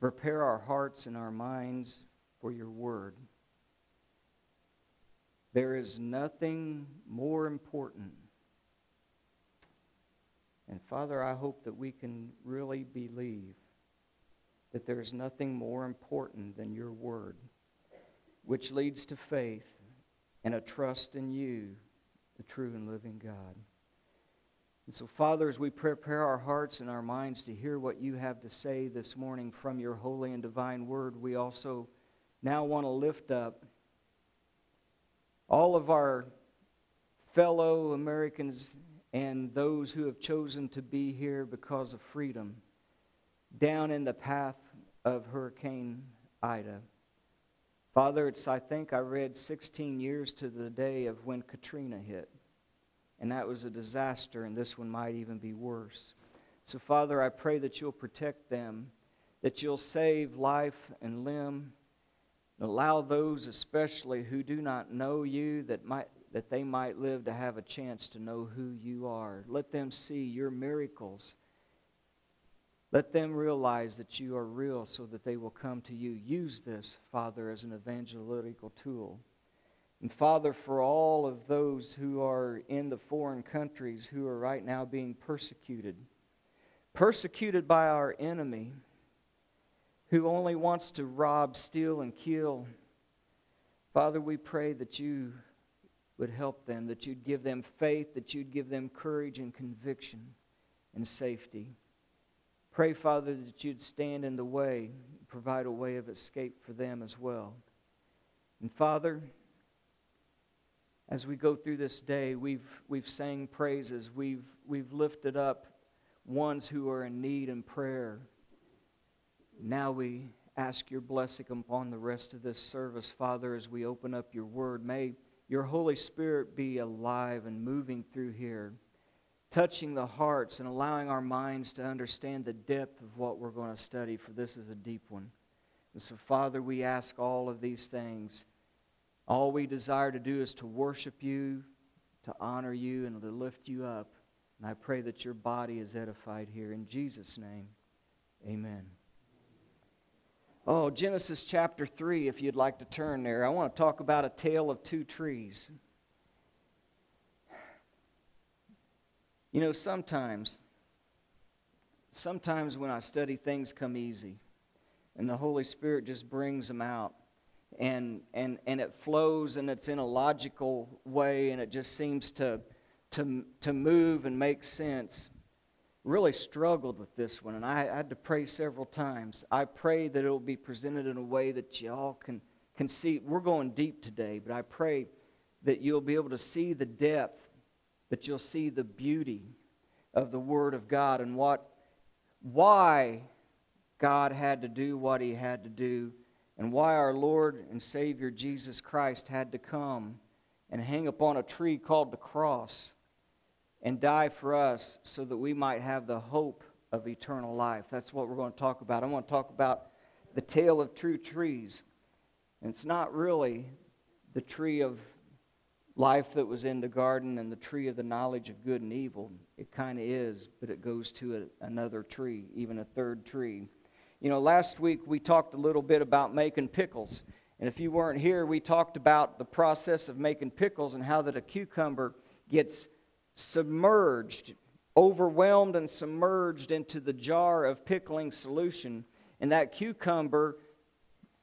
prepare our hearts and our minds for your word. There is nothing more important. And Father, I hope that we can really believe that there is nothing more important than your word, which leads to faith and a trust in you, the true and living God. And so, Father, as we prepare our hearts and our minds to hear what you have to say this morning from your holy and divine word, we also now want to lift up all of our fellow Americans and those who have chosen to be here because of freedom down in the path of Hurricane Ida. Father, it's, I think I read 16 years to the day of when Katrina hit. And that was a disaster, and this one might even be worse. So, Father, I pray that you'll protect them, that you'll save life and limb, and allow those, especially who do not know you, that, might, that they might live to have a chance to know who you are. Let them see your miracles. Let them realize that you are real so that they will come to you. Use this, Father, as an evangelical tool. And Father, for all of those who are in the foreign countries who are right now being persecuted, persecuted by our enemy, who only wants to rob, steal, and kill. Father, we pray that you would help them, that you'd give them faith, that you'd give them courage and conviction and safety. Pray, Father, that you'd stand in the way, provide a way of escape for them as well. And Father, as we go through this day, we've, we've sang praises, we've, we've lifted up ones who are in need in prayer. Now we ask your blessing upon the rest of this service, Father, as we open up your word. May your Holy Spirit be alive and moving through here, touching the hearts and allowing our minds to understand the depth of what we're going to study, for this is a deep one. And so, Father, we ask all of these things. All we desire to do is to worship you, to honor you, and to lift you up. And I pray that your body is edified here. In Jesus' name, amen. Oh, Genesis chapter 3, if you'd like to turn there. I want to talk about a tale of two trees. You know, sometimes, sometimes when I study, things come easy, and the Holy Spirit just brings them out. And, and, and it flows and it's in a logical way, and it just seems to, to, to move and make sense really struggled with this one, and I, had to pray several times. I pray that it will be presented in a way that y'all can, can see. We're going deep today, but I pray that you'll be able to see the depth, that you'll see the beauty of the Word of God and what, why God had to do what He had to do, and why our Lord and Savior Jesus Christ had to come and hang upon a tree called the cross and die for us so that we might have the hope of eternal life. That's what we're going to talk about. I want to talk about the tale of true trees. And it's not really the tree of life that was in the garden and the tree of the knowledge of good and evil. It kind of is, but it goes to a, another tree, even a third tree. You know, last week we talked a little bit about making pickles. And if you weren't here, we talked about the process of making pickles and how that a cucumber gets submerged, overwhelmed and submerged into the jar of pickling solution, and that cucumber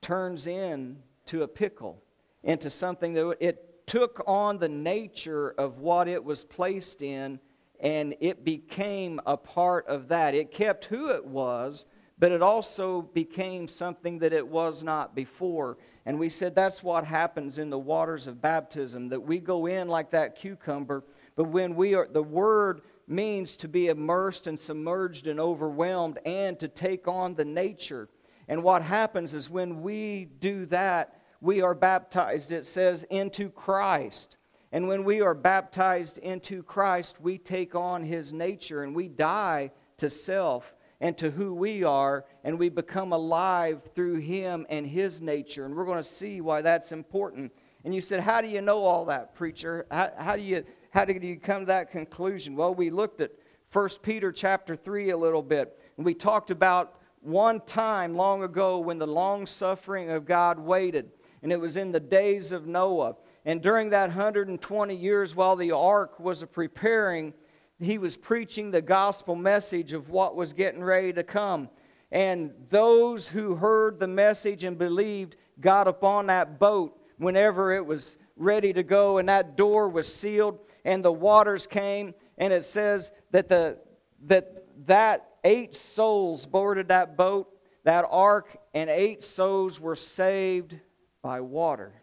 turns into a pickle, into something that it took on the nature of what it was placed in, and it became a part of that. It kept who it was, but it also became something that it was not before. And we said that's what happens in the waters of baptism, that we go in like that cucumber but when we are, the word means to be immersed and submerged and overwhelmed and to take on the nature. And what happens is when we do that, we are baptized, it says, into Christ. And when we are baptized into Christ, we take on his nature and we die to self and to who we are, and we become alive through him and his nature. And we're going to see why that's important. And you said, How do you know all that, preacher? How, how do you how did you come to that conclusion? Well, we looked at 1 Peter chapter 3 a little bit, and we talked about one time long ago when the long suffering of God waited, and it was in the days of Noah. And during that 120 years while the ark was preparing, he was preaching the gospel message of what was getting ready to come. And those who heard the message and believed got upon that boat whenever it was ready to go, and that door was sealed, and the waters came, and it says that the that that eight souls boarded that boat, that ark, and eight souls were saved by water.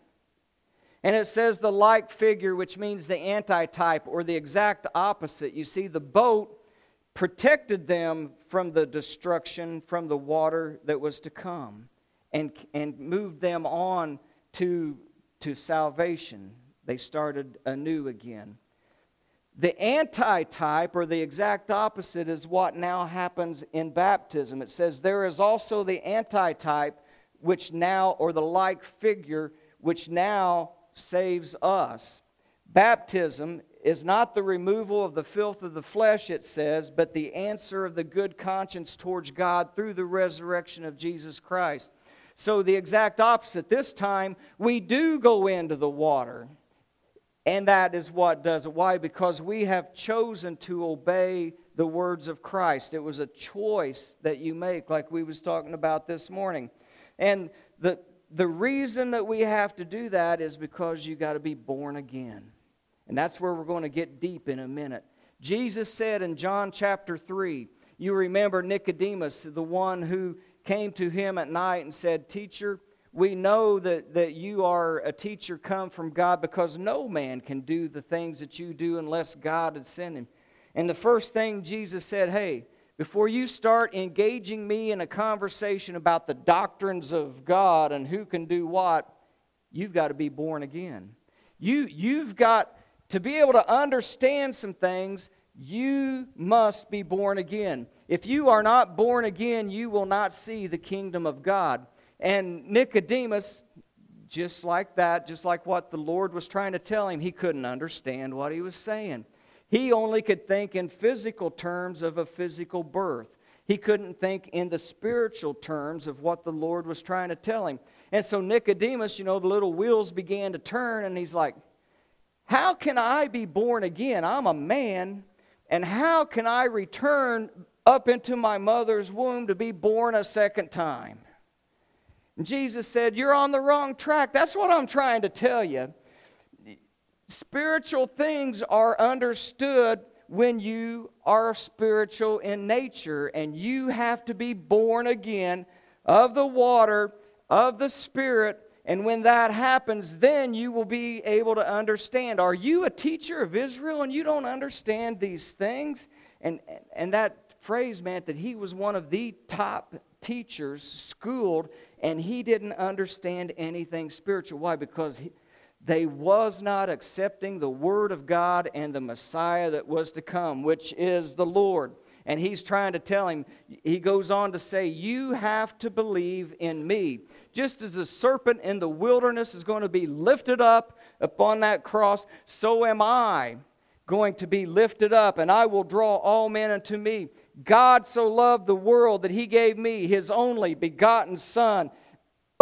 And it says the like figure, which means the antitype or the exact opposite. You see, the boat protected them from the destruction, from the water that was to come, and, and moved them on to, to salvation. They started anew again. The antitype, or the exact opposite, is what now happens in baptism. It says, There is also the antitype, which now, or the like figure, which now saves us. Baptism is not the removal of the filth of the flesh, it says, but the answer of the good conscience towards God through the resurrection of Jesus Christ. So, the exact opposite. This time, we do go into the water. And that is what does it. Why? Because we have chosen to obey the words of Christ. It was a choice that you make, like we was talking about this morning. And the, the reason that we have to do that is because you got to be born again. And that's where we're going to get deep in a minute. Jesus said in John chapter 3, you remember Nicodemus, the one who came to him at night and said, Teacher, we know that, that you are a teacher come from God because no man can do the things that you do unless God had sent him. And the first thing Jesus said, Hey, before you start engaging me in a conversation about the doctrines of God and who can do what, you've got to be born again. You, you've got to be able to understand some things, you must be born again. If you are not born again, you will not see the kingdom of God. And Nicodemus, just like that, just like what the Lord was trying to tell him, he couldn't understand what he was saying. He only could think in physical terms of a physical birth. He couldn't think in the spiritual terms of what the Lord was trying to tell him. And so Nicodemus, you know, the little wheels began to turn, and he's like, How can I be born again? I'm a man, and how can I return up into my mother's womb to be born a second time? And Jesus said, You're on the wrong track. That's what I'm trying to tell you. Spiritual things are understood when you are spiritual in nature, and you have to be born again of the water, of the Spirit. And when that happens, then you will be able to understand. Are you a teacher of Israel and you don't understand these things? And, and that phrase meant that he was one of the top teachers, schooled and he didn't understand anything spiritual. Why? Because he, they was not accepting the word of God and the Messiah that was to come, which is the Lord. And he's trying to tell him, he goes on to say, You have to believe in me. Just as the serpent in the wilderness is going to be lifted up upon that cross, so am I going to be lifted up, and I will draw all men unto me. God so loved the world that he gave me his only begotten Son,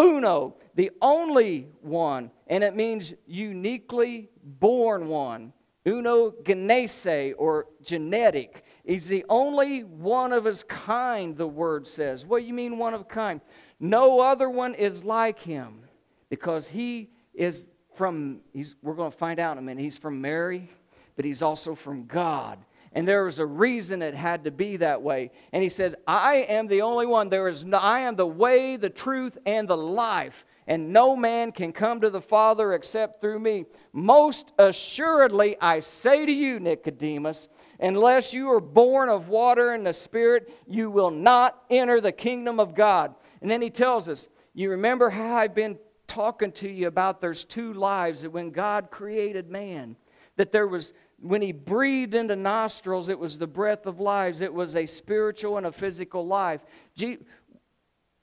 uno, the only one, and it means uniquely born one. Uno genese, or genetic. He's the only one of his kind, the word says. What do you mean, one of a kind? No other one is like him because he is from, he's, we're going to find out in a minute, he's from Mary, but he's also from God. And there was a reason it had to be that way. And he said, I am the only one. There is no, I am the way, the truth, and the life. And no man can come to the Father except through me. Most assuredly, I say to you, Nicodemus, unless you are born of water and the Spirit, you will not enter the kingdom of God. And then he tells us, You remember how I've been talking to you about there's two lives that when God created man, that there was when he breathed into nostrils, it was the breath of lives. It was a spiritual and a physical life.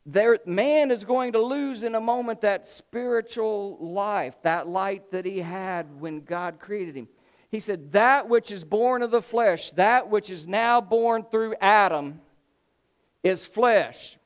There, man is going to lose in a moment that spiritual life, that light that he had when God created him. He said, That which is born of the flesh, that which is now born through Adam, is flesh.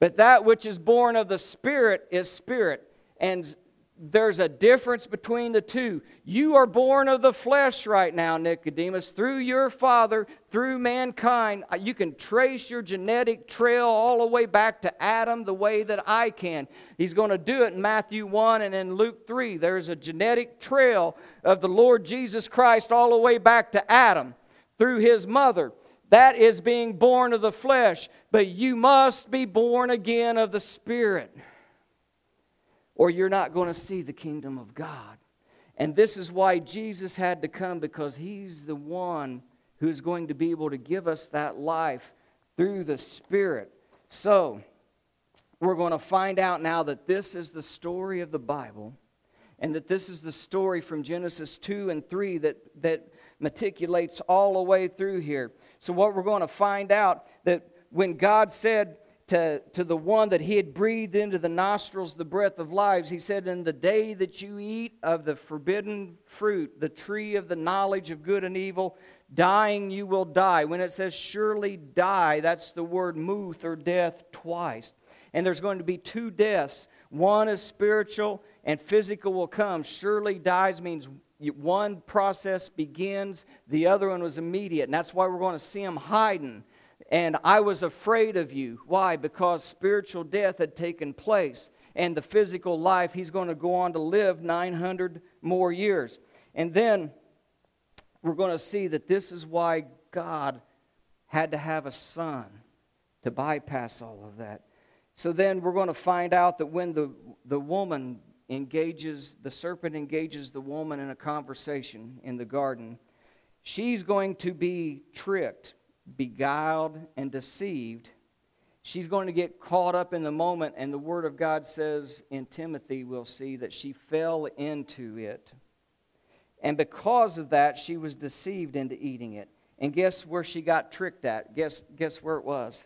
But that which is born of the Spirit is spirit. And there's a difference between the two. You are born of the flesh right now, Nicodemus, through your father, through mankind. Uh, you can trace your genetic trail all the way back to Adam the way that I can. He's going to do it in Matthew 1 and in Luke 3. There's a genetic trail of the Lord Jesus Christ all the way back to Adam through his mother. That is being born of the flesh, but you must be born again of the Spirit, or you're not going to see the kingdom of God. And this is why Jesus had to come, because He's the one who's going to be able to give us that life through the Spirit. So, we're going to find out now that this is the story of the Bible and that this is the story from Genesis 2 and 3 that, that meticulates all the way through here. So, what we're going to find out that when God said to, to the one that he had breathed into the nostrils the breath of lives, he said, In the day that you eat of the forbidden fruit, the tree of the knowledge of good and evil, dying you will die. When it says surely die, that's the word muth or death twice. And there's going to be two deaths. One is spiritual and physical will come. Surely dies means one process begins, the other one was immediate. And that's why we're going to see him hiding. And I was afraid of you. Why? Because spiritual death had taken place. And the physical life, he's going to go on to live 900 more years. And then we're going to see that this is why God had to have a son to bypass all of that. So then we're going to find out that when the, the woman engages, the serpent engages the woman in a conversation in the garden, she's going to be tricked, beguiled, and deceived. She's going to get caught up in the moment, and the Word of God says in Timothy, we'll see that she fell into it. And because of that, she was deceived into eating it. And guess where she got tricked at? Guess, guess where it was?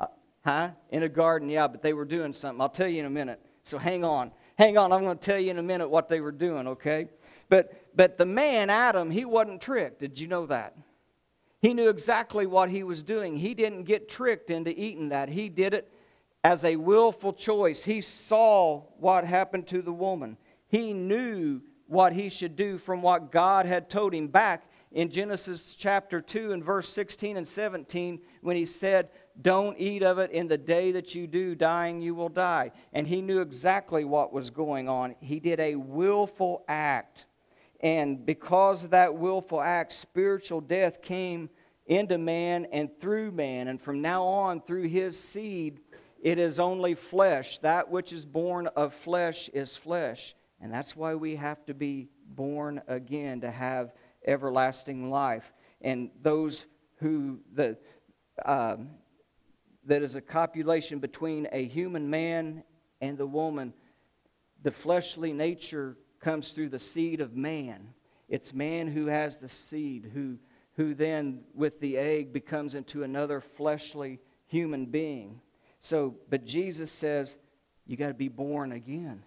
Uh, huh? In a garden, yeah, but they were doing something. I'll tell you in a minute. So hang on. Hang on, I'm going to tell you in a minute what they were doing, okay? But, but the man, Adam, he wasn't tricked. Did you know that? He knew exactly what he was doing. He didn't get tricked into eating that. He did it as a willful choice. He saw what happened to the woman. He knew what he should do from what God had told him back in Genesis chapter 2 and verse 16 and 17 when he said, don't eat of it. In the day that you do, dying, you will die. And he knew exactly what was going on. He did a willful act. And because of that willful act, spiritual death came into man and through man. And from now on, through his seed, it is only flesh. That which is born of flesh is flesh. And that's why we have to be born again to have everlasting life. And those who, the, um, that is a copulation between a human man and the woman. The fleshly nature comes through the seed of man. It's man who has the seed, who, who then, with the egg, becomes into another fleshly human being. So, but Jesus says, you got to be born again.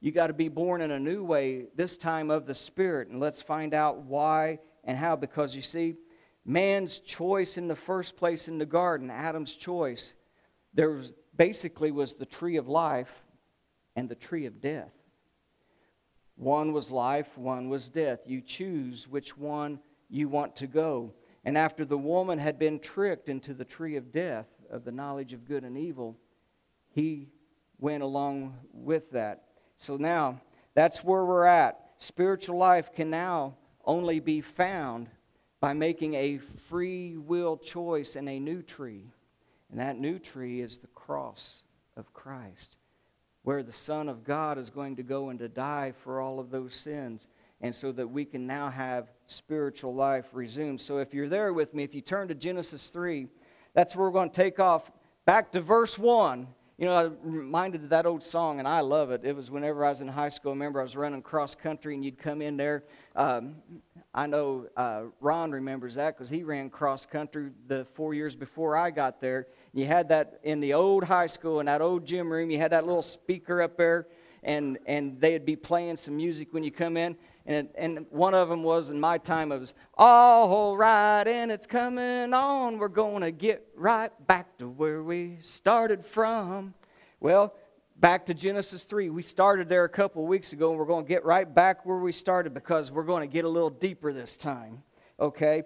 You got to be born in a new way, this time of the Spirit. And let's find out why and how. Because you see, man's choice in the first place in the garden, Adam's choice, there was, basically was the tree of life and the tree of death. One was life, one was death. You choose which one you want to go. And after the woman had been tricked into the tree of death, of the knowledge of good and evil, he went along with that. So now, that's where we're at. Spiritual life can now only be found by making a free will choice in a new tree. And that new tree is the cross of Christ, where the Son of God is going to go and to die for all of those sins. And so that we can now have spiritual life resumed. So if you're there with me, if you turn to Genesis 3, that's where we're going to take off back to verse 1. You know, I'm reminded of that old song, and I love it. It was whenever I was in high school. I remember I was running cross country, and you'd come in there. Um, I know uh, Ron remembers that because he ran cross country the four years before I got there. You had that in the old high school, in that old gym room. You had that little speaker up there, and, and they'd be playing some music when you come in. And, and one of them was in my time, it was all right, and it's coming on. We're going to get right back to where we started from. Well, back to Genesis 3. We started there a couple weeks ago, and we're going to get right back where we started because we're going to get a little deeper this time. Okay?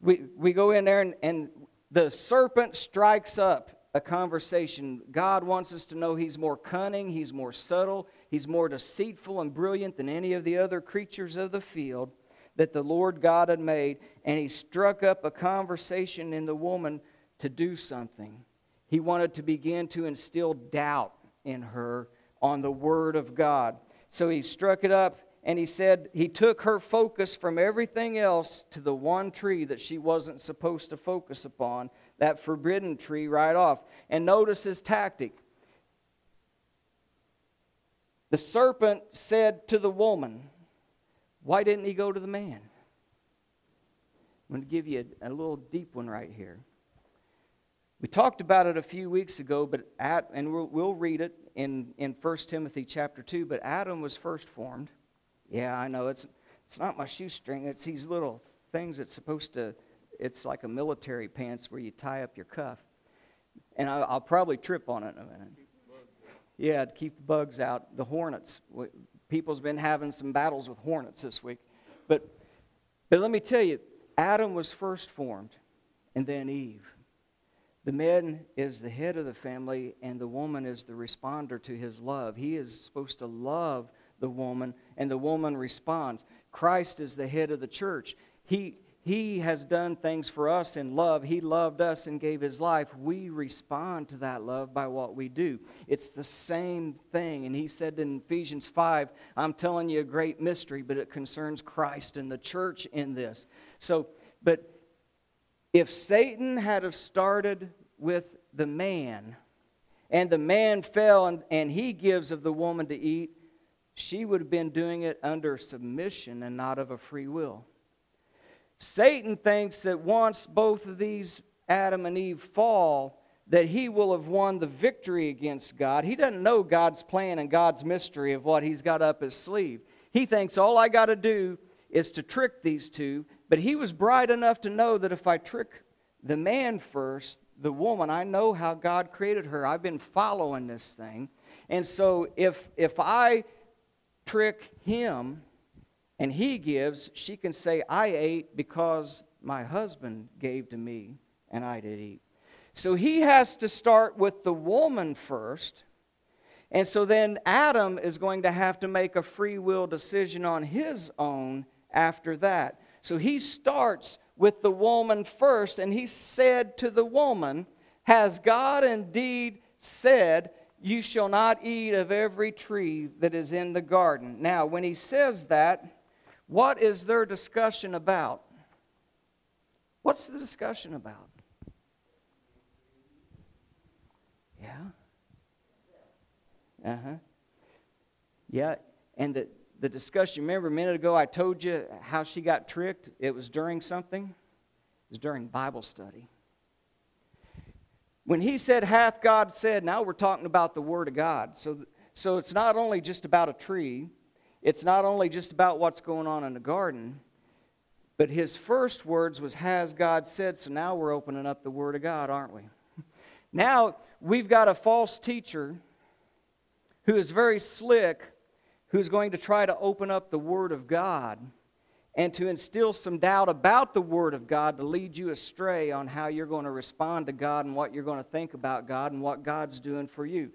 We, we go in there, and, and the serpent strikes up a conversation. God wants us to know He's more cunning, He's more subtle, He's more deceitful and brilliant than any of the other creatures of the field that the Lord God had made. And He struck up a conversation in the woman to do something. He wanted to begin to instill doubt in her on the Word of God. So He struck it up and he said he took her focus from everything else to the one tree that she wasn't supposed to focus upon that forbidden tree right off. And notice his tactic. The serpent said to the woman, Why didn't he go to the man? I'm going to give you a, a little deep one right here. We talked about it a few weeks ago, but at, and we'll, we'll read it in, in 1 Timothy chapter 2. But Adam was first formed. Yeah, I know. It's, it's not my shoestring, it's these little things that's supposed to it's like a military pants where you tie up your cuff. And I, will probably trip on it in a minute. Yeah, to keep the bugs out. The hornets. People's been having some battles with hornets this week. But, but let me tell you, Adam was first formed, and then Eve. The man is the head of the family, and the woman is the responder to his love. He is supposed to love the woman, and the woman responds. Christ is the head of the church. He, he has done things for us in love. He loved us and gave His life. We respond to that love by what we do. It's the same thing. And He said in Ephesians 5, I'm telling you a great mystery, but it concerns Christ and the church in this. So, but if Satan had have started with the man, and the man fell and, and he gives of the woman to eat, she would have been doing it under submission and not of a free will. Satan thinks that once both of these, Adam and Eve, fall, that he will have won the victory against God. He doesn't know God's plan and God's mystery of what he's got up his sleeve. He thinks all I got to do is to trick these two, but he was bright enough to know that if I trick the man first, the woman, I know how God created her. I've been following this thing. And so if if I trick him, and he gives, she can say, I ate because my husband gave to me and I did eat. So he has to start with the woman first. And so then Adam is going to have to make a free will decision on his own after that. So he starts with the woman first, and he said to the woman, Has God indeed said, You shall not eat of every tree that is in the garden? Now, when he says that, what is their discussion about? What's the discussion about? Yeah. Uh huh. Yeah, and the, the discussion, remember a minute ago I told you how she got tricked? It was during something? It was during Bible study. When he said, Hath God said, now we're talking about the Word of God. So, so it's not only just about a tree, it's not only just about what's going on in the garden, but his first words was, Has God said? So now we're opening up the Word of God, aren't we? Now we've got a false teacher who is very slick, who's going to try to open up the Word of God and to instill some doubt about the Word of God to lead you astray on how you're going to respond to God and what you're going to think about God and what God's doing for you.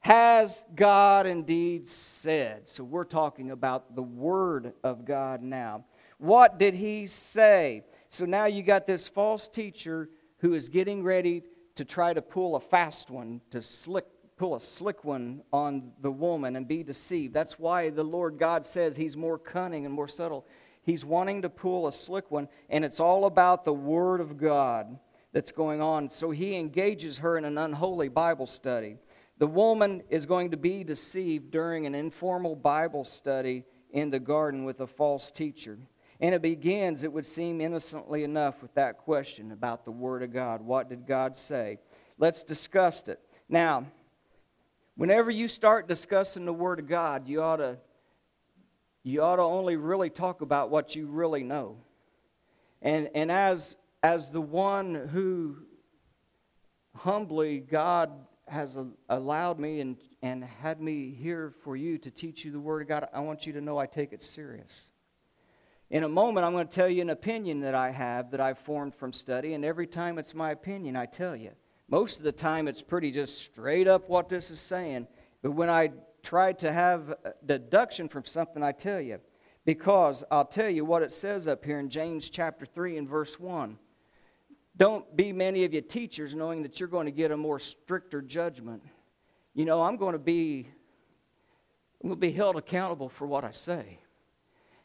Has God indeed said? So we're talking about the Word of God now. What did He say? So now you got this false teacher who is getting ready to try to pull a fast one, to slick, pull a slick one on the woman and be deceived. That's why the Lord God says He's more cunning and more subtle. He's wanting to pull a slick one, and it's all about the Word of God that's going on. So he engages her in an unholy Bible study. The woman is going to be deceived during an informal Bible study in the garden with a false teacher. And it begins, it would seem innocently enough, with that question about the Word of God. What did God say? Let's discuss it. Now, whenever you start discussing the Word of God, you ought to you ought to only really talk about what you really know. And, and as, as the one who humbly God has allowed me and, and had me here for you to teach you the Word of God, I want you to know I take it serious. In a moment, I'm going to tell you an opinion that I have that I've formed from study, and every time it's my opinion, I tell you. Most of the time, it's pretty just straight up what this is saying. But when I try to have deduction from something, I tell you. Because I'll tell you what it says up here in James chapter 3 and verse 1. Don't be many of you teachers knowing that you're going to get a more stricter judgment. You know, I'm going to be I'm going to be held accountable for what I say.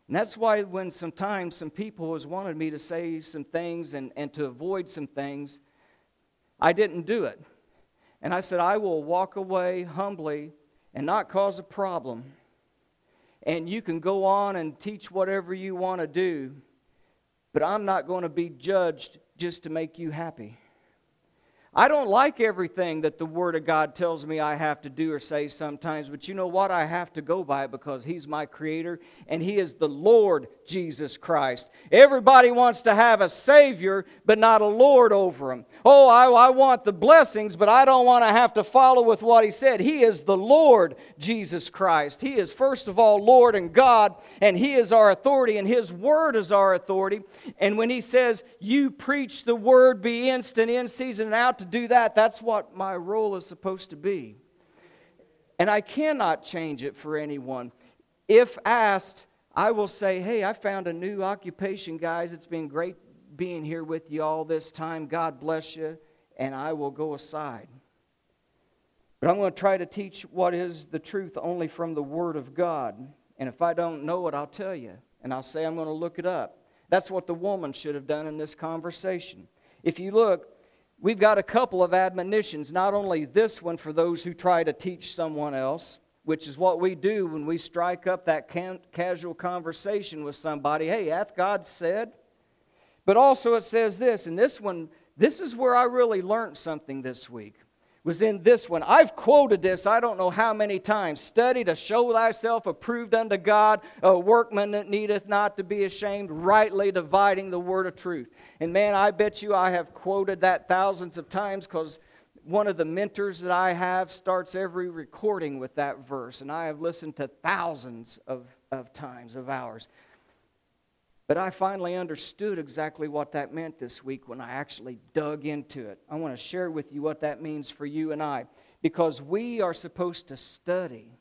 And that's why when sometimes some people has wanted me to say some things and, and to avoid some things, I didn't do it. And I said, I will walk away humbly and not cause a problem. And you can go on and teach whatever you want to do, but I'm not going to be judged just to make you happy. I don't like everything that the Word of God tells me I have to do or say sometimes, but you know what? I have to go by it because He's my Creator and He is the Lord Jesus Christ. Everybody wants to have a Savior, but not a Lord over them. Oh, I, I want the blessings, but I don't want to have to follow with what He said. He is the Lord Jesus Christ. He is, first of all, Lord and God, and He is our authority, and His Word is our authority. And when He says, You preach the Word, be instant, in season, and out to do that, that's what my role is supposed to be. And I cannot change it for anyone. If asked, I will say, Hey, I found a new occupation, guys. It's been great being here with you all this time. God bless you. And I will go aside. But I'm going to try to teach what is the truth only from the Word of God. And if I don't know it, I'll tell you. And I'll say I'm going to look it up. That's what the woman should have done in this conversation. If you look, we've got a couple of admonitions, not only this one for those who try to teach someone else, which is what we do when we strike up that casual conversation with somebody. Hey, hath God said? But also it says this, and this one, this is where I really learned something this week was in this one. I've quoted this I don't know how many times. Study to show thyself approved unto God, a workman that needeth not to be ashamed, rightly dividing the word of truth. And man, I bet you I have quoted that thousands of times because one of the mentors that I have starts every recording with that verse. And I have listened to thousands of, of times, of hours. But I finally understood exactly what that meant this week when I actually dug into it. I want to share with you what that means for you and I. Because we are supposed to study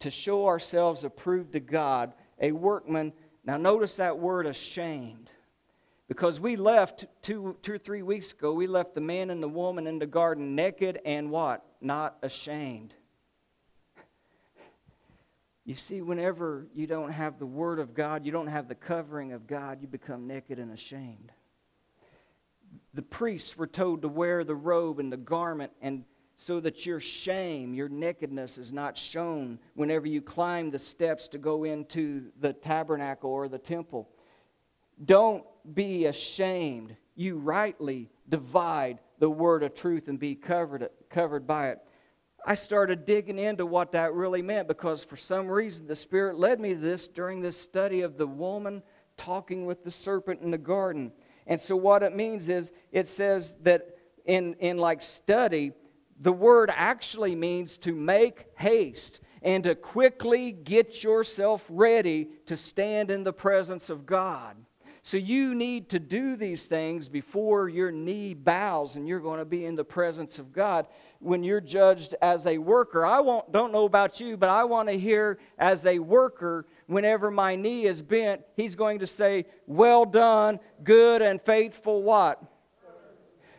to show ourselves approved to God, a workman. Now, notice that word ashamed. Because we left two, two or three weeks ago, we left the man and the woman in the garden naked and what? Not ashamed. You see, whenever you don't have the Word of God, you don't have the covering of God, you become naked and ashamed. The priests were told to wear the robe and the garment, and so that your shame, your nakedness, is not shown whenever you climb the steps to go into the tabernacle or the temple. Don't be ashamed. You rightly divide the word of truth and be covered, covered by it. I started digging into what that really meant because for some reason the Spirit led me to this during this study of the woman talking with the serpent in the garden. And so what it means is it says that in, in like study, the word actually means to make haste and to quickly get yourself ready to stand in the presence of God. So you need to do these things before your knee bows and you're going to be in the presence of God when you're judged as a worker. I won't, don't know about you, but I want to hear as a worker, whenever my knee is bent, he's going to say, Well done, good and faithful what?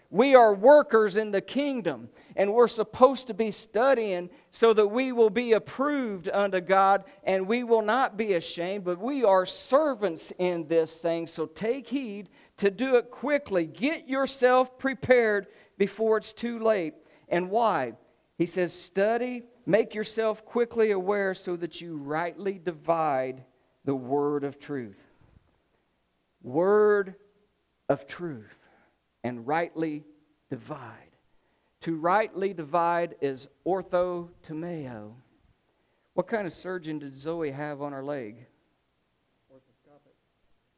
We are workers in the kingdom, and we're supposed to be studying so that we will be approved unto God and we will not be ashamed, but we are servants in this thing. So take heed to do it quickly. Get yourself prepared before it's too late. And why? He says, Study, make yourself quickly aware so that you rightly divide the word of truth. Word of truth and rightly divide. To rightly divide is orthotomeo. What kind of surgeon did Zoe have on her leg? orthoscopic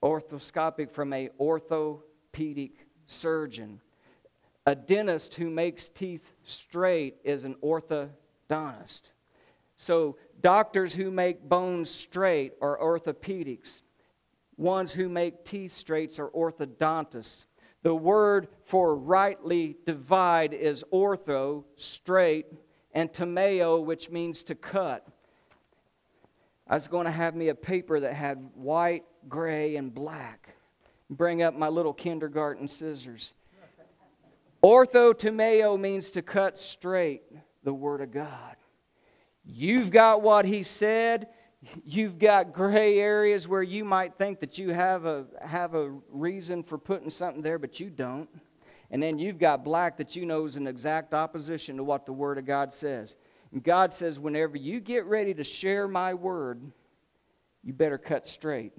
Orthoscopic from a orthopedic surgeon. A dentist who makes teeth straight is an orthodontist. So, doctors who make bones straight are orthopedics. Ones who make teeth straight are orthodontists. The word for rightly divide is ortho, straight, and tomeo, which means to cut. I was going to have me a paper that had white, gray, and black. Bring up my little kindergarten scissors. Ortho tomeo means to cut straight the Word of God. You've got what He said. You've got gray areas where you might think that you have a, have a reason for putting something there, but you don't. And then you've got black that you know is an exact opposition to what the Word of God says. And God says, whenever you get ready to share my Word, you better cut straight.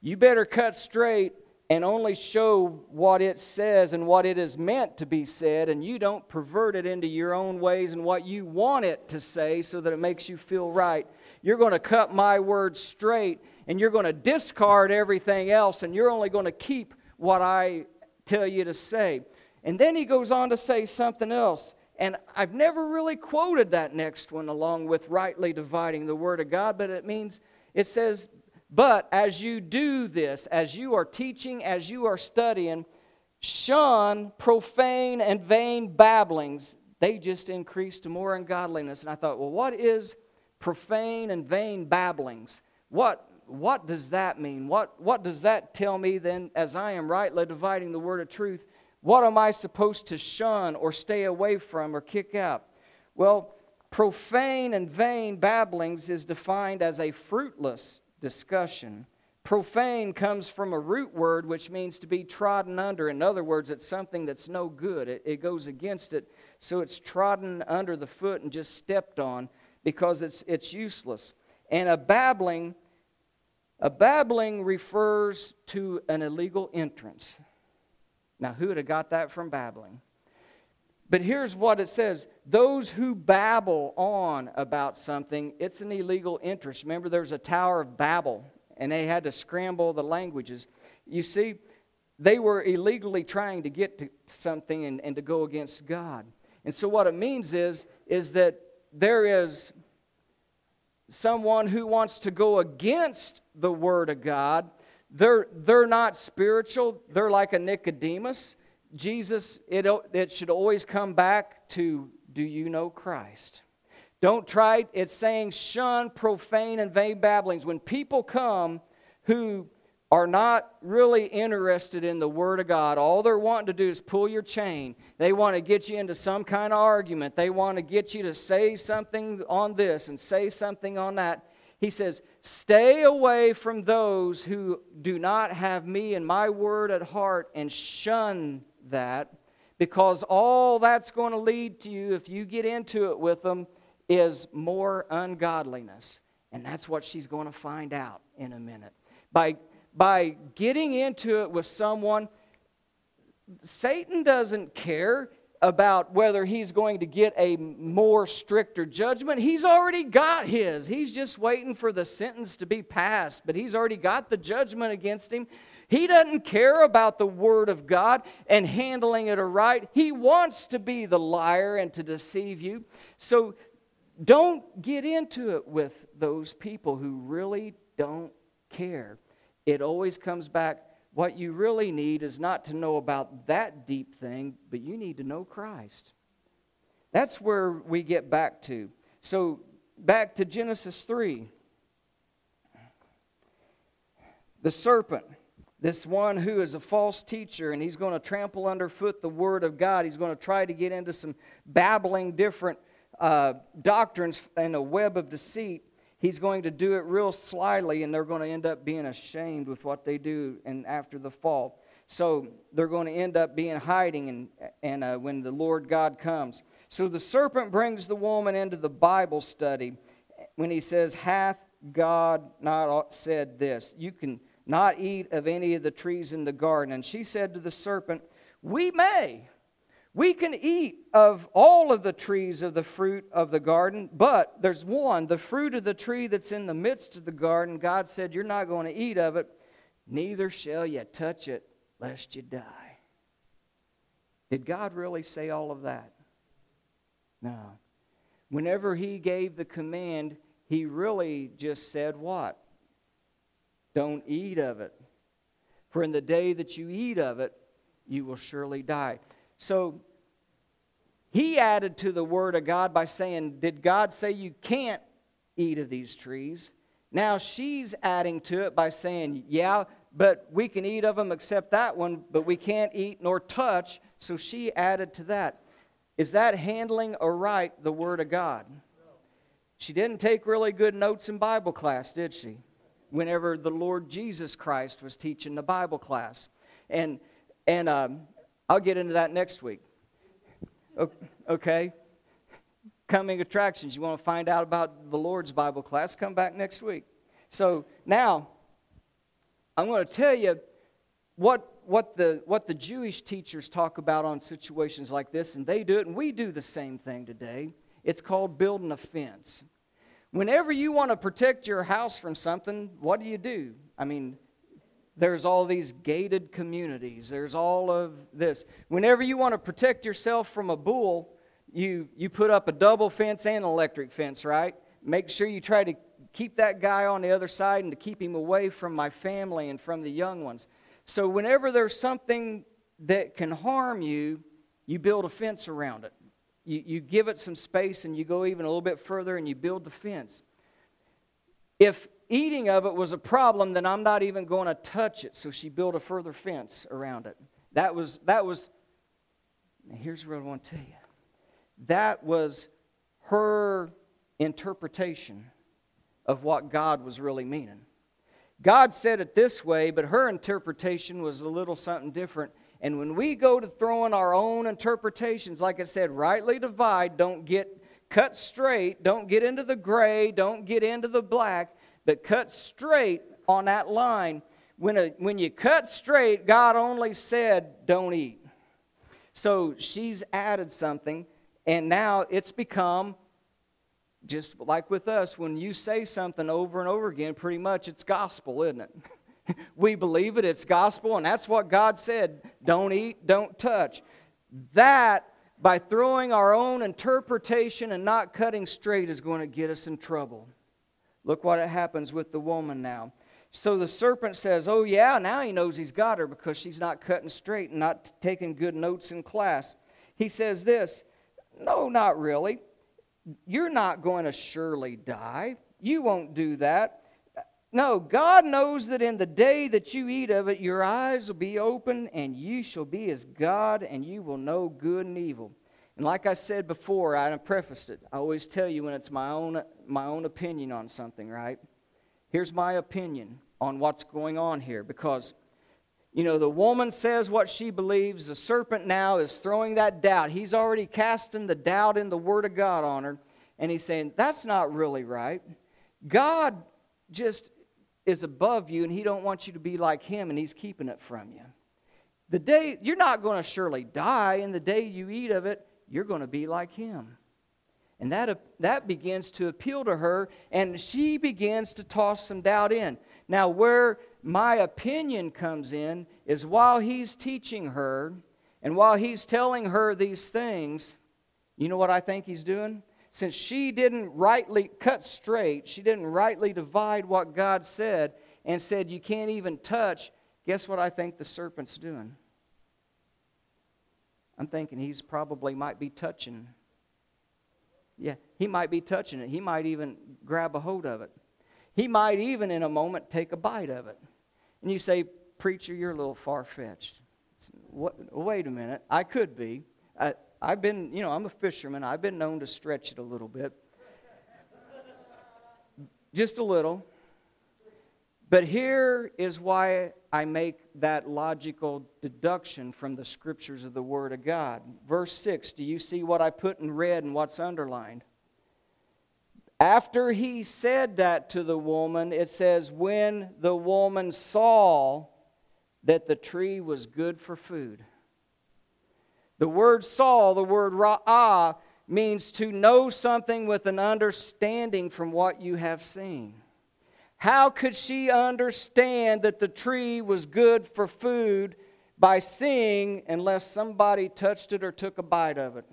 You better cut straight and only show what it says and what it is meant to be said, and you don't pervert it into your own ways and what you want it to say so that it makes you feel right. You're going to cut my word straight, and you're going to discard everything else, and you're only going to keep what I tell you to say. And then he goes on to say something else. And I've never really quoted that next one along with rightly dividing the word of God, but it means, it says, but as you do this, as you are teaching, as you are studying, shun profane and vain babblings. They just increase to more ungodliness. And I thought, well, what is profane and vain babblings? What, what does that mean? What, what does that tell me then as I am rightly dividing the word of truth? What am I supposed to shun or stay away from or kick out? Well, profane and vain babblings is defined as a fruitless discussion. Profane comes from a root word which means to be trodden under. In other words, it's something that's no good, it, it goes against it. So it's trodden under the foot and just stepped on because it's, it's useless. And a babbling, a babbling refers to an illegal entrance. Now, who would have got that from babbling? But here's what it says those who babble on about something, it's an illegal interest. Remember, there's a Tower of Babel, and they had to scramble the languages. You see, they were illegally trying to get to something and, and to go against God. And so, what it means is, is that there is someone who wants to go against the Word of God. They're, they're not spiritual, they're like a Nicodemus Jesus, it, it should always come back to do you know Christ? Don't try, it's saying shun profane and vain babblings. When people come who are not really interested in the Word of God, all they're wanting to do is pull your chain. They want to get you into some kind of argument. They want to get you to say something on this and say something on that. He says, Stay away from those who do not have me and my word at heart and shun that because all that's going to lead to you, if you get into it with them, is more ungodliness. And that's what she's going to find out in a minute. By, by getting into it with someone, Satan doesn't care about whether he's going to get a more stricter judgment. He's already got his. He's just waiting for the sentence to be passed, but he's already got the judgment against him. He doesn't care about the Word of God and handling it aright. He wants to be the liar and to deceive you. So don't get into it with those people who really don't care. It always comes back. What you really need is not to know about that deep thing, but you need to know Christ. That's where we get back to. So, back to Genesis 3. The serpent this one who is a false teacher and he's going to trample underfoot the word of God. He's going to try to get into some babbling different uh, doctrines and a web of deceit. He's going to do it real slyly and they're going to end up being ashamed with what they do and after the fall. So they're going to end up being hiding and, and uh, when the Lord God comes. So the serpent brings the woman into the Bible study when he says, Hath God not said this? You can not eat of any of the trees in the garden. And she said to the serpent, We may. We can eat of all of the trees of the fruit of the garden, but there's one, the fruit of the tree that's in the midst of the garden. God said, You're not going to eat of it neither shall you touch it lest you die. Did God really say all of that? No. Whenever he gave the command, he really just said what? Don't eat of it. For in the day that you eat of it, you will surely die. So he added to the word of God by saying, Did God say you can't eat of these trees? Now she's adding to it by saying, Yeah, but we can eat of them except that one, but we can't eat nor touch. So she added to that. Is that handling aright the Word of God? She didn't take really good notes in Bible class, did she? Whenever the Lord Jesus Christ was teaching the Bible class. And, and um, I'll get into that next week. Okay? Coming attractions. You want to find out about the Lord's Bible class? Come back next week. So now, I'm going to tell you what, what, the, what the Jewish teachers talk about on situations like this, and they do it, and we do the same thing today. It's called building a fence. Whenever you want to protect your house from something, what do you do? I mean, there's all these gated communities, there's all of this. Whenever you want to protect yourself from a bull, you, you put up a double fence and an electric fence, right? Make sure you try to keep that guy on the other side and to keep him away from my family and from the young ones. So, whenever there's something that can harm you, you build a fence around it. You, you give it some space and you go even a little bit further and you build the fence. If eating of it was a problem, then I'm not even going to touch it. So she built a further fence around it. That was, that was, here's what I want to tell you. That was her interpretation of what God was really meaning. God said it this way, but her interpretation was a little something different. And when we go to throwing our own interpretations, like I said, rightly divide, don't get cut straight, don't get into the gray, don't get into the black, but cut straight on that line. When, a, when you cut straight, God only said, don't eat. So she's added something, and now it's become just like with us, when you say something over and over again, pretty much it's gospel, isn't it? we believe it, it's gospel, and that's what God said don't eat, don't touch. That, by throwing our own interpretation and not cutting straight, is going to get us in trouble. Look what happens with the woman now. So the serpent says, Oh, yeah, now he knows he's got her because she's not cutting straight and not taking good notes in class. He says this No, not really. You're not going to surely die. You won't do that. No, God knows that in the day that you eat of it, your eyes will be open and you shall be as God and you will know good and evil. And like I said before, I prefaced it. I always tell you when it's my own, my own opinion on something, right? Here's my opinion on what's going on here because, you know, the woman says what she believes. The serpent now is throwing that doubt. He's already casting the doubt in the Word of God on her. And he's saying, that's not really right. God just is above you and he don't want you to be like him and he's keeping it from you. The day you're not going to surely die and the day you eat of it, you're going to be like him. And that, that begins to appeal to her, and she begins to toss some doubt in. Now, where my opinion comes in is while he's teaching her and while he's telling her these things, you know what I think he's doing? Since she didn't rightly cut straight, she didn't rightly divide what God said and said, You can't even touch, guess what I think the serpent's doing? I'm thinking he's probably might be touching. Yeah, he might be touching it. He might even grab a hold of it. He might even, in a moment, take a bite of it. And you say, Preacher, you're a little far fetched. Wait a minute. I could be. I, I've been, you know, I'm a fisherman. I've been known to stretch it a little bit. Just a little. But here is why I make that logical deduction from the scriptures of the Word of God. Verse 6, do you see what I put in red and what's underlined? After he said that to the woman, it says, When the woman saw that the tree was good for food. The word saw, the word ra'ah, means to know something with an understanding from what you have seen. How could she understand that the tree was good for food by seeing unless somebody touched it or took a bite of it?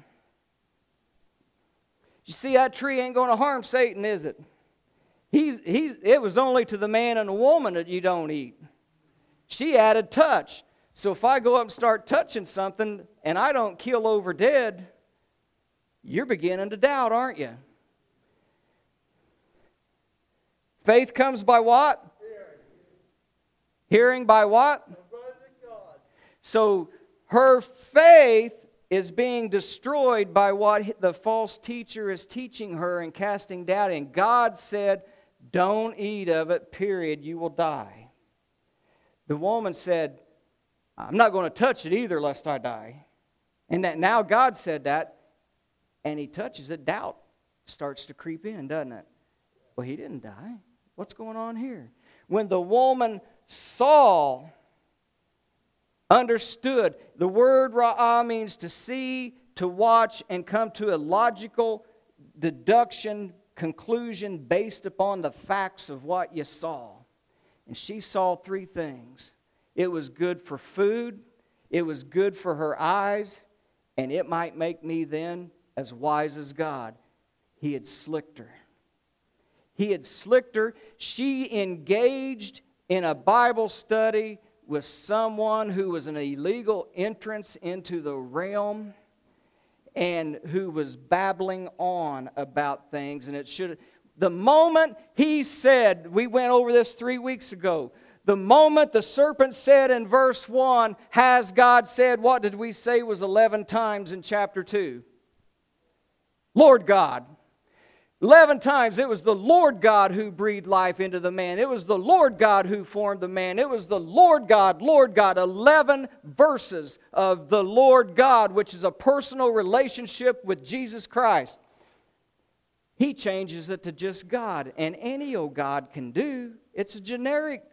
You see, that tree ain't going to harm Satan, is it? He's, he's, it was only to the man and the woman that you don't eat. She added touch. So if I go up and start touching something and I don't kill over dead, you're beginning to doubt, aren't you? Faith comes by what? Hearing by what? So her faith is being destroyed by what the false teacher is teaching her and casting doubt in. God said, Don't eat of it, period. You will die. The woman said, I'm not going to touch it either, lest I die. And that now God said that, and he touches it, doubt starts to creep in, doesn't it? Well, he didn't die. What's going on here? When the woman saw, understood, the word ra'ah means to see, to watch, and come to a logical deduction, conclusion based upon the facts of what you saw. And she saw three things it was good for food, it was good for her eyes, and it might make me then as wise as God. He had slicked her. He had slicked her. She engaged in a Bible study with someone who was an illegal entrance into the realm and who was babbling on about things. And it should, the moment he said, we went over this three weeks ago, the moment the serpent said in verse 1, Has God said, what did we say was 11 times in chapter 2? Lord God. 11 times it was the Lord God who breathed life into the man. It was the Lord God who formed the man. It was the Lord God, Lord God. 11 verses of the Lord God, which is a personal relationship with Jesus Christ. He changes it to just God. And any old God can do. It's a generic,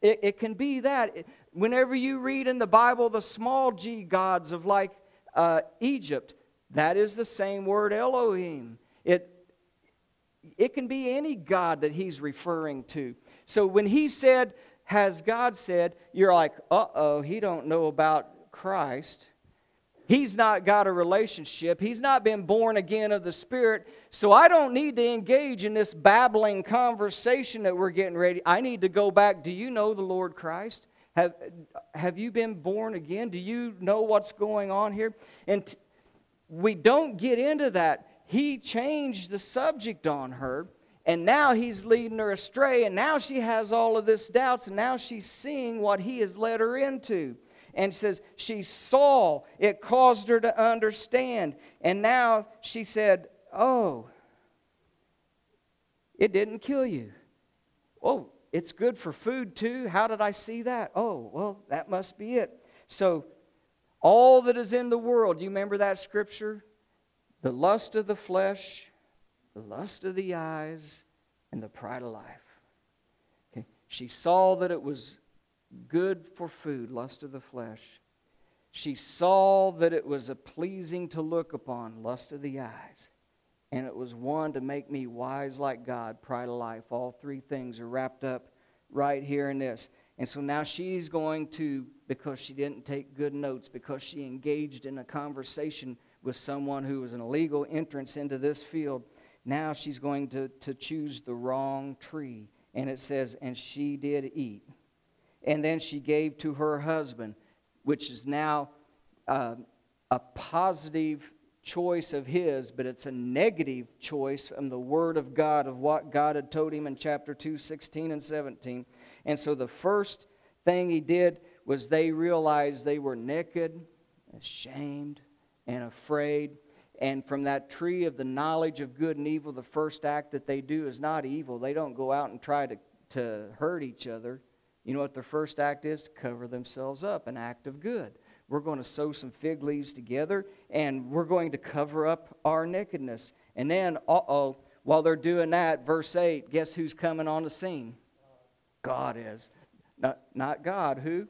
it, it can be that. Whenever you read in the Bible the small g gods of like uh, Egypt, that is the same word Elohim. It, it can be any God that he's referring to. So when he said, has God said, you're like, uh-oh, he don't know about Christ. He's not got a relationship. He's not been born again of the Spirit. So I don't need to engage in this babbling conversation that we're getting ready. I need to go back. Do you know the Lord Christ? Have, have you been born again? Do you know what's going on here? And t- we don't get into that. He changed the subject on her, and now he's leading her astray, and now she has all of this doubts, and now she's seeing what he has led her into. And says she saw, it caused her to understand. And now she said, Oh, it didn't kill you. Oh, it's good for food too. How did I see that? Oh, well, that must be it. So all that is in the world, you remember that scripture? The lust of the flesh, the lust of the eyes, and the pride of life. Okay. She saw that it was good for food, lust of the flesh. She saw that it was a pleasing to look upon, lust of the eyes. And it was one to make me wise like God, pride of life. All three things are wrapped up right here in this. And so now she's going to, because she didn't take good notes, because she engaged in a conversation with someone who was an illegal entrance into this field, now she's going to, to choose the wrong tree. And it says, and she did eat. And then she gave to her husband, which is now uh, a positive choice of his, but it's a negative choice from the Word of God of what God had told him in chapter 2, 16 and 17. And so the first thing he did was they realized they were naked, ashamed, and afraid. And from that tree of the knowledge of good and evil, the first act that they do is not evil. They don't go out and try to, to hurt each other. You know what their first act is? To cover themselves up, an act of good. We're going to sew some fig leaves together and we're going to cover up our nakedness. And then, uh oh, while they're doing that, verse 8, guess who's coming on the scene? God is. Not, not God. Who?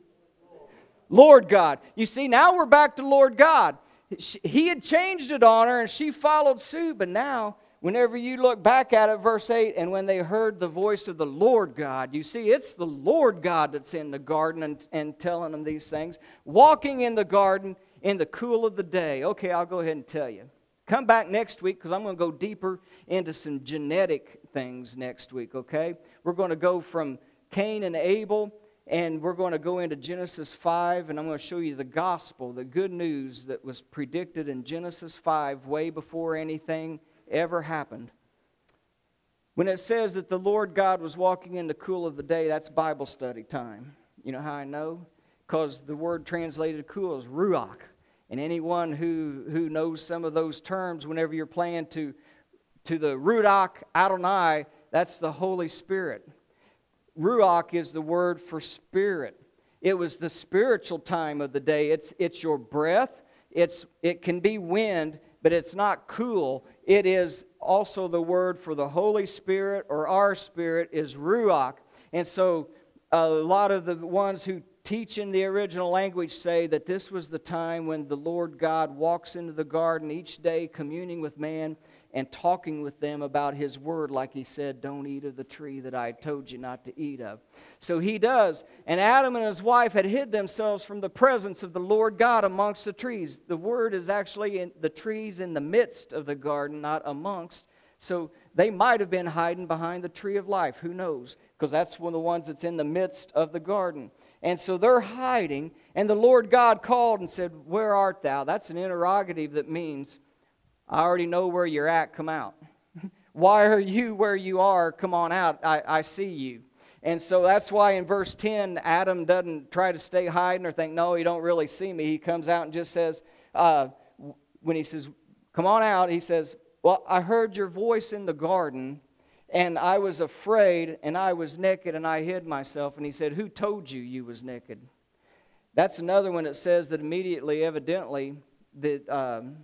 Lord God. You see, now we're back to Lord God. He had changed it on her and she followed suit, but now whenever you look back at it, verse 8, and when they heard the voice of the Lord God, you see, it's the Lord God that's in the garden and, and telling them these things, walking in the garden in the cool of the day. Okay, I'll go ahead and tell you. Come back next week because I'm going to go deeper into some genetic things next week, okay? We're going to go from Cain and Abel and we're going to go into Genesis 5, and I'm going to show you the gospel, the good news that was predicted in Genesis 5 way before anything ever happened. When it says that the Lord God was walking in the cool of the day, that's Bible study time. You know how I know? Because the word translated cool is ruach. And anyone who, who knows some of those terms, whenever you're playing to, to the ruach Adonai, that's the Holy Spirit. Ruach is the word for spirit. It was the spiritual time of the day. It's, it's your breath. It's, it can be wind, but it's not cool. It is also the word for the Holy Spirit or our spirit is Ruach. And so a lot of the ones who teach in the original language say that this was the time when the Lord God walks into the garden each day, communing with man and talking with them about his word, like he said, Don't eat of the tree that I told you not to eat of. So he does. And Adam and his wife had hid themselves from the presence of the Lord God amongst the trees. The word is actually in the trees in the midst of the garden, not amongst. So they might have been hiding behind the tree of life. Who knows? Because that's one of the ones that's in the midst of the garden. And so they're hiding, and the Lord God called and said, Where art thou? That's an interrogative that means, I already know where you're at, come out. Why are you where you are? Come on out. I, I see you. And so that's why in verse 10, Adam doesn't try to stay hiding or think, no, he don't really see me. He comes out and just says, uh, when he says, come on out, he says, well, I heard your voice in the garden, and I was afraid, and I was naked, and I hid myself. And he said, who told you you was naked? That's another one that says that immediately, evidently, that... Um,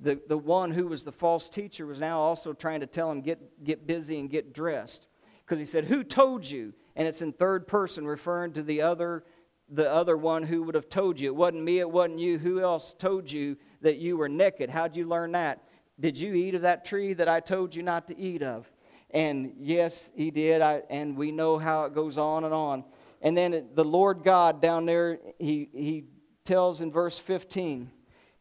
the, the one who was the false teacher was now also trying to tell him, get, get busy and get dressed. Because he said, Who told you? And it's in third person, referring to the other, the other one who would have told you. It wasn't me, it wasn't you. Who else told you that you were naked? How'd you learn that? Did you eat of that tree that I told you not to eat of? And yes, he did. I, and we know how it goes on and on. And then the Lord God down there, he, he tells in verse 15,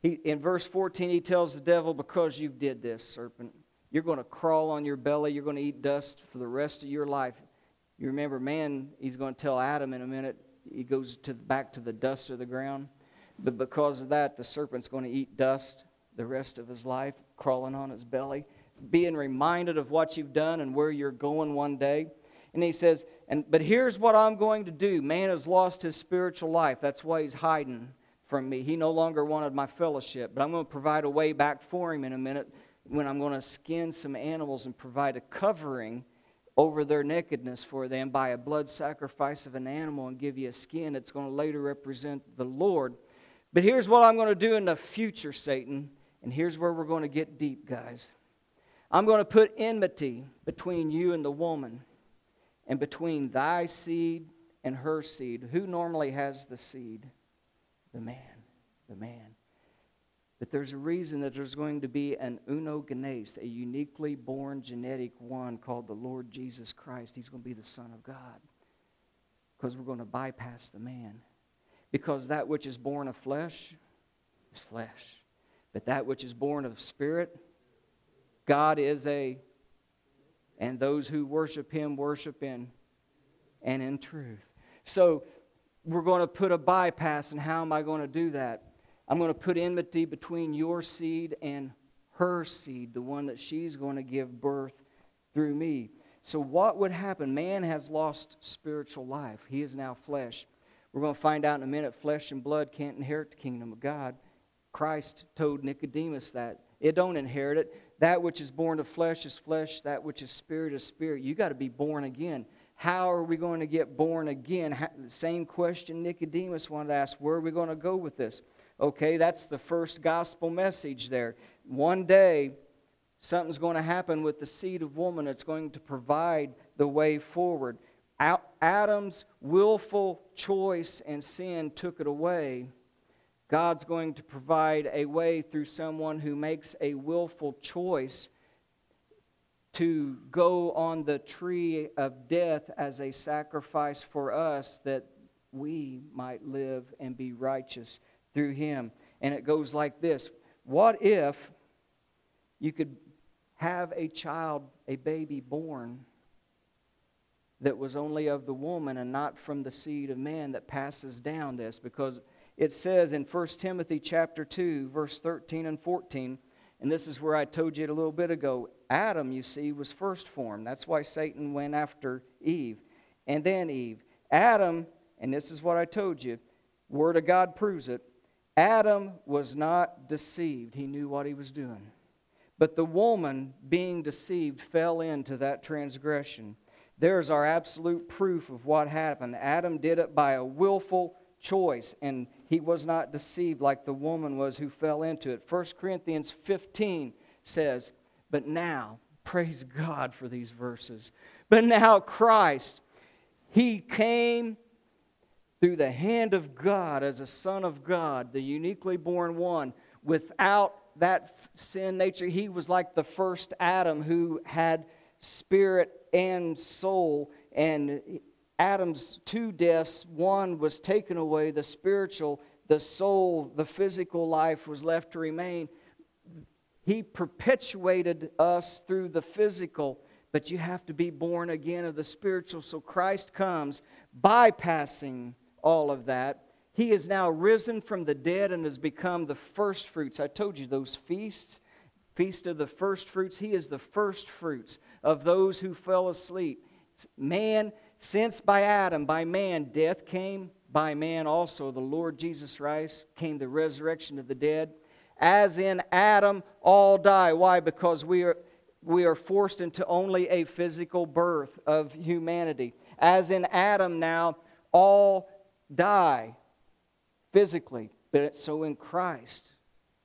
he, in verse 14, he tells the devil, Because you did this, serpent, you're going to crawl on your belly, you're going to eat dust for the rest of your life. You remember, man, he's going to tell Adam in a minute, he goes to, back to the dust of the ground. But because of that, the serpent's going to eat dust the rest of his life, crawling on his belly, being reminded of what you've done and where you're going one day. And he says, and, But here's what I'm going to do. Man has lost his spiritual life. That's why he's hiding from me. He no longer wanted my fellowship, but I'm going to provide a way back for him in a minute when I'm going to skin some animals and provide a covering over their nakedness for them by a blood sacrifice of an animal and give you a skin that's going to later represent the Lord. But here's what I'm going to do in the future, Satan, and here's where we're going to get deep, guys. I'm going to put enmity between you and the woman, and between thy seed and her seed. Who normally has the seed? The man, the man. But there's a reason that there's going to be an monogenes, a uniquely born genetic one called the Lord Jesus Christ. He's going to be the Son of God. Because we're going to bypass the man. Because that which is born of flesh is flesh. But that which is born of spirit, God is a, and those who worship him worship in and in truth. So we're going to put a bypass, and how am I going to do that? I'm going to put enmity between your seed and her seed, the one that she's going to give birth through me. So, what would happen? Man has lost spiritual life, he is now flesh. We're going to find out in a minute flesh and blood can't inherit the kingdom of God. Christ told Nicodemus that. It don't inherit it. That which is born of flesh is flesh, that which is spirit is spirit. You got to be born again. How are we going to get born again? same question Nicodemus wanted to ask. Where are we going to go with this? Okay, that's the first gospel message there. One day, something's going to happen with the seed of woman that's going to provide the way forward. Adam's willful choice and sin took it away. God's going to provide a way through someone who makes a willful choice to go on the tree of death as a sacrifice for us that we might live and be righteous through him. And it goes like this What if you could have a child, a baby born? that was only of the woman and not from the seed of man that passes down this because it says in 1 timothy chapter 2 verse 13 and 14 and this is where i told you a little bit ago adam you see was first formed that's why satan went after eve and then eve adam and this is what i told you word of god proves it adam was not deceived he knew what he was doing but the woman, being deceived, fell into that transgression. There's our absolute proof of what happened. Adam did it by a willful choice, and he was not deceived like the woman was who fell into it. 1 Corinthians 15 says, But now, praise God for these verses. But now, Christ, he came through the hand of God as a Son of God, the uniquely born one, without that sin nature. He was like the first Adam who had spirit and soul. And Adam's two deaths one was taken away, the spiritual, the soul, the physical life was left to remain. He perpetuated us through the physical, but you have to be born again of the spiritual. So Christ comes bypassing all of that he is now risen from the dead and has become the first fruits. I told you those feasts, feast of the first fruits. He is the first fruits of those who fell asleep. Man, since by Adam, by man, death came, by man also, the Lord Jesus Christ, came the resurrection of the dead. As in Adam, all die. Why? Because we are, we are forced into only a physical birth of humanity. As in Adam, now, all die physically, but so in Christ,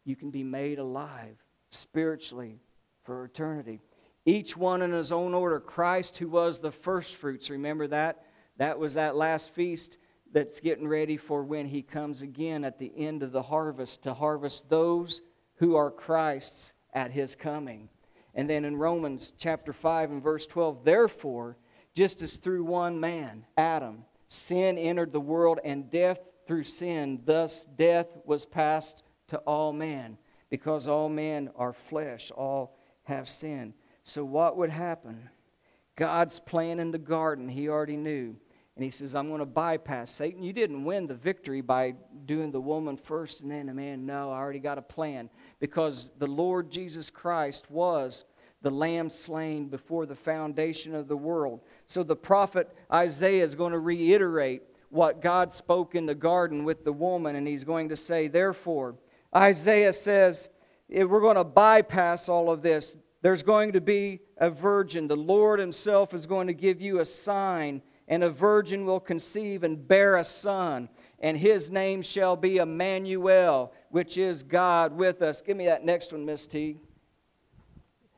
you can be made alive spiritually for eternity. Each one in his own order. Christ, who was the first fruits, remember that? That was that last feast that's getting ready for when he comes again at the end of the harvest to harvest those who are Christ's at his coming. And then in Romans chapter 5 and verse 12, therefore, just as through one man, Adam, sin entered the world and death through sin, thus death was passed to all men, because all men are flesh, all have sinned. So, what would happen? God's plan in the garden, he already knew. And he says, I'm going to bypass Satan. You didn't win the victory by doing the woman first and then the man. No, I already got a plan. Because the Lord Jesus Christ was the lamb slain before the foundation of the world. So the prophet Isaiah is going to reiterate what God spoke in the garden with the woman, and he's going to say, therefore, Isaiah says, eh, we're going to bypass all of this. There's going to be a virgin. The Lord Himself is going to give you a sign, and a virgin will conceive and bear a son, and his name shall be Emmanuel, which is God with us. Give me that next one, Miss T.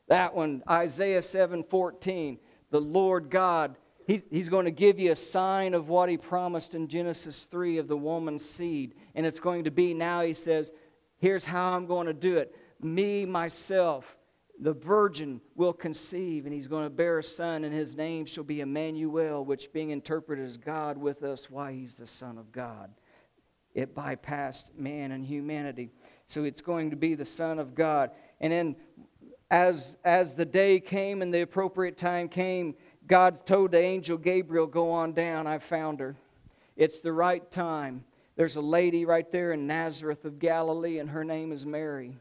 That one, Isaiah 7 14. The Lord God he, he's going to give you a sign of what he promised in Genesis 3 of the woman's seed. And it's going to be now, he says, here's how I'm going to do it. Me, myself, the virgin will conceive, and he's going to bear a son, and his name shall be Emmanuel, which being interpreted as God with us, why he's the Son of God. It bypassed man and humanity. So it's going to be the Son of God. And then as, as the day came and the appropriate time came, God told the angel Gabriel, Go on down, I found her. It's the right time. There's a lady right there in Nazareth of Galilee, and her name is Mary.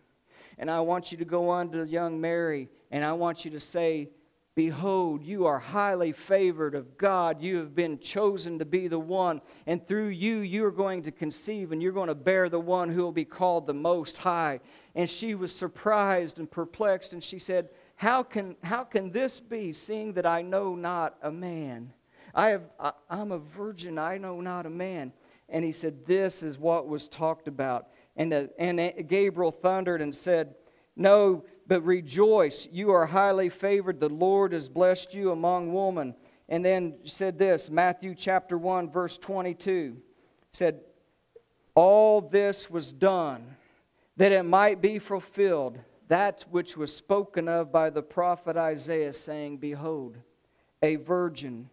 And I want you to go on to young Mary, and I want you to say, Behold, you are highly favored of God. You have been chosen to be the one. And through you, you are going to conceive, and you're going to bear the one who will be called the Most High. And she was surprised and perplexed, and she said, how can, how can this be, seeing that I know not a man? I have, I, I'm a virgin, I know not a man. And he said, This is what was talked about. And, uh, and Gabriel thundered and said, No, but rejoice, you are highly favored. The Lord has blessed you among women. And then said this Matthew chapter 1, verse 22 said, All this was done that it might be fulfilled that which was spoken of by the prophet Isaiah, saying, Behold, a virgin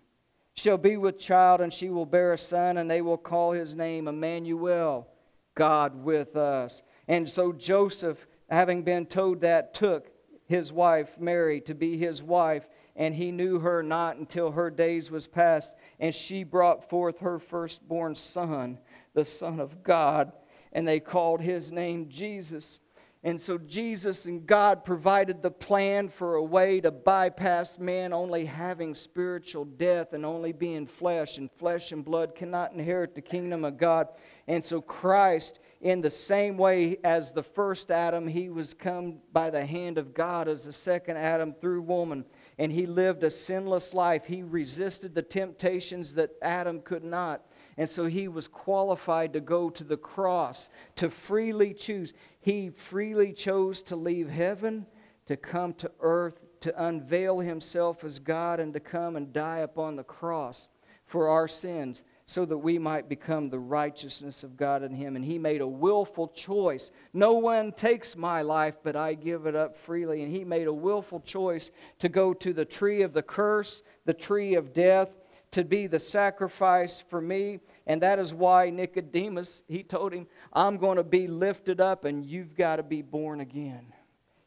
shall be with child, and she will bear a son, and they will call his name Emmanuel, God with us. And so Joseph, having been told that, took his wife Mary to be his wife, and he knew her not until her days was past, and she brought forth her firstborn son, the Son of God, and they called his name Jesus. And so Jesus and God provided the plan for a way to bypass man only having spiritual death and only being flesh, and flesh and blood cannot inherit the kingdom of God. And so Christ, in the same way as the first Adam, he was come by the hand of God as the second Adam through woman. And he lived a sinless life. He resisted the temptations that Adam could not. And so he was qualified to go to the cross, to freely choose. He freely chose to leave heaven, to come to earth, to unveil himself as God, and to come and die upon the cross for our sins so that we might become the righteousness of God in him. And he made a willful choice. No one takes my life, but I give it up freely. And he made a willful choice to go to the tree of the curse, the tree of death, to be the sacrifice for me. And that is why Nicodemus, he told him, I'm going to be lifted up and you've got to be born again.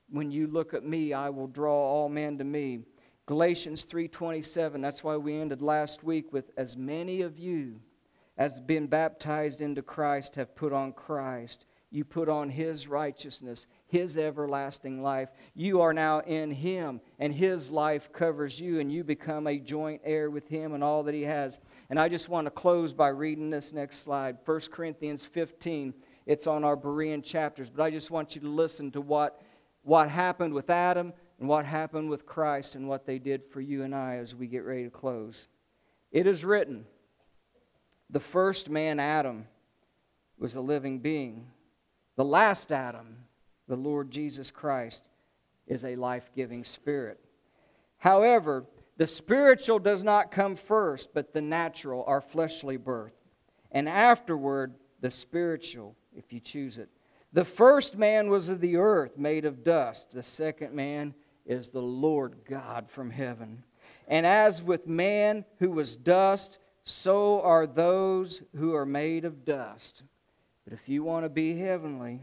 When you look at me, I will draw all men to me. Galatians 3:27, that's why we ended last week with as many of you as been baptized into Christ have put on Christ. You put on his righteousness, his everlasting life. You are now in him, and his life covers you, and you become a joint heir with him and all that he has. And I just want to close by reading this next slide 1 Corinthians 15. It's on our Berean chapters, but I just want you to listen to what, what happened with Adam and what happened with Christ and what they did for you and I as we get ready to close. It is written, the first man, Adam, was a living being. The last Adam, the Lord Jesus Christ, is a life giving spirit. However, the spiritual does not come first, but the natural, our fleshly birth. And afterward, the spiritual, if you choose it. The first man was of the earth, made of dust. The second man is the Lord God from heaven. And as with man who was dust, so are those who are made of dust. But if you want to be heavenly,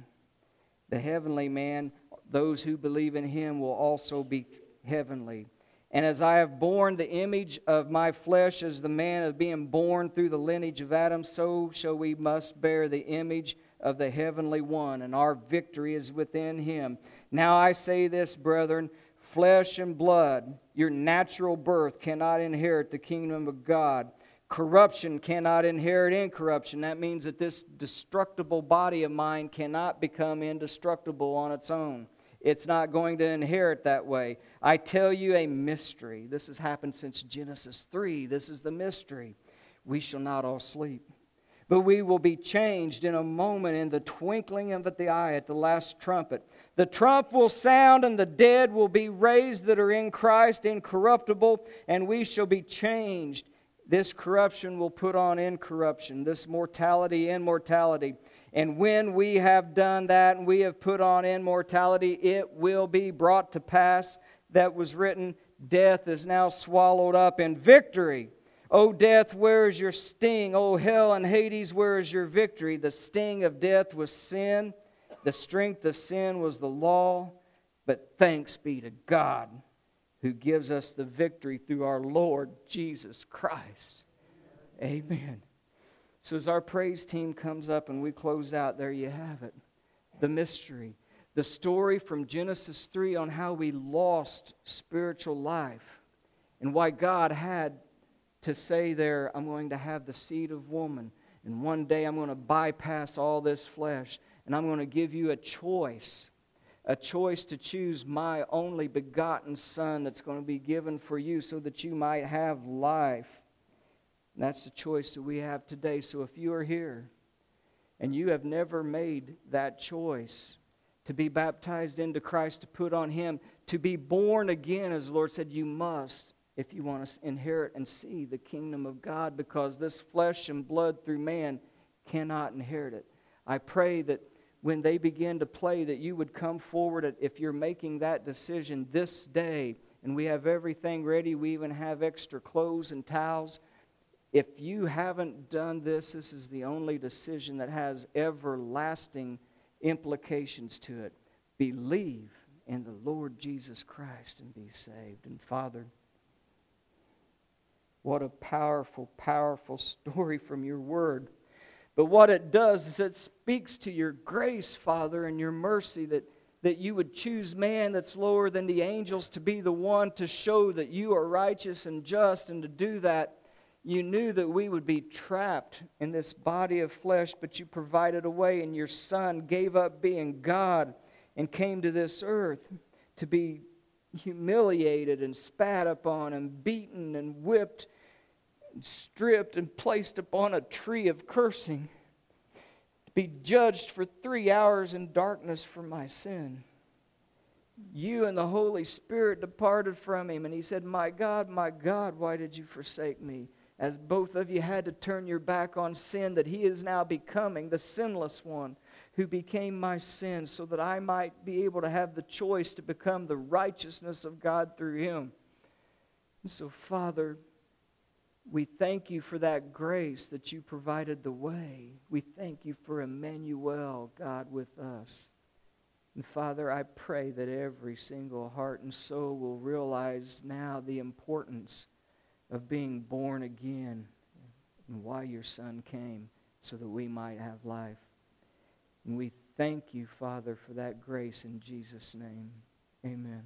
the heavenly man, those who believe in him will also be heavenly. And as I have borne the image of my flesh as the man of being born through the lineage of Adam, so shall we must bear the image of the heavenly one, and our victory is within him. Now I say this, brethren flesh and blood, your natural birth, cannot inherit the kingdom of God Corruption cannot inherit incorruption. That means that this destructible body of mine cannot become indestructible on its own. It's not going to inherit that way. I tell you a mystery. This has happened since Genesis 3. This is the mystery. We shall not all sleep, but we will be changed in a moment, in the twinkling of the eye, at the last trumpet. The trump will sound, and the dead will be raised that are in Christ, incorruptible, and we shall be changed this corruption will put on incorruption, this mortality, immortality. And when we have done that and we have put on immortality, it will be brought to pass that was written Death is now swallowed up in victory. O death, where is your sting? O hell and Hades, where is your victory? The sting of death was sin, the strength of sin was the law. But thanks be to God who gives us the victory through our Lord Jesus Christ. Amen. So, as our praise team comes up and we close out, there you have it the mystery, the story from Genesis 3 on how we lost spiritual life and why God had to say there, I'm going to have the seed of woman, and one day I'm going to bypass all this flesh, and I'm going to give you a choice a choice to choose my only begotten Son that's going to be given for you so that you might have life. And that's the choice that we have today. So if you are here and you have never made that choice to be baptized into Christ, to put on Him, to be born again, as the Lord said, you must if you want to inherit and see the kingdom of God because this flesh and blood through man cannot inherit it. I pray that when they begin to play, that you would come forward if you're making that decision this day. And we have everything ready. We even have extra clothes and towels. If you haven't done this, this is the only decision that has everlasting implications to it. Believe in the Lord Jesus Christ and be saved. And Father, what a powerful, powerful story from your word. But what it does is it speaks to your grace, Father, and your mercy that, that you would choose man that's lower than the angels to be the one to show that you are righteous and just. And to do that, you knew that we would be trapped in this body of flesh, but you provided a way, and your Son gave up being God and came to this earth to be humiliated and spat upon and beaten and whipped stripped and placed upon a tree of cursing, to be judged for three hours in darkness for my sin. You and the Holy Spirit departed from him, and he said, My God, my God, why did you forsake me? As both of you had to turn your back on sin, that he is now becoming the sinless one who became my sin, so that I might be able to have the choice to become the righteousness of God through him. And so, Father, we thank you for that grace that you provided the way. We thank you for Emmanuel, God with us. And Father, I pray that every single heart and soul will realize now the importance of being born again and why your Son came so that we might have life. And we thank you, Father, for that grace in Jesus' name. Amen.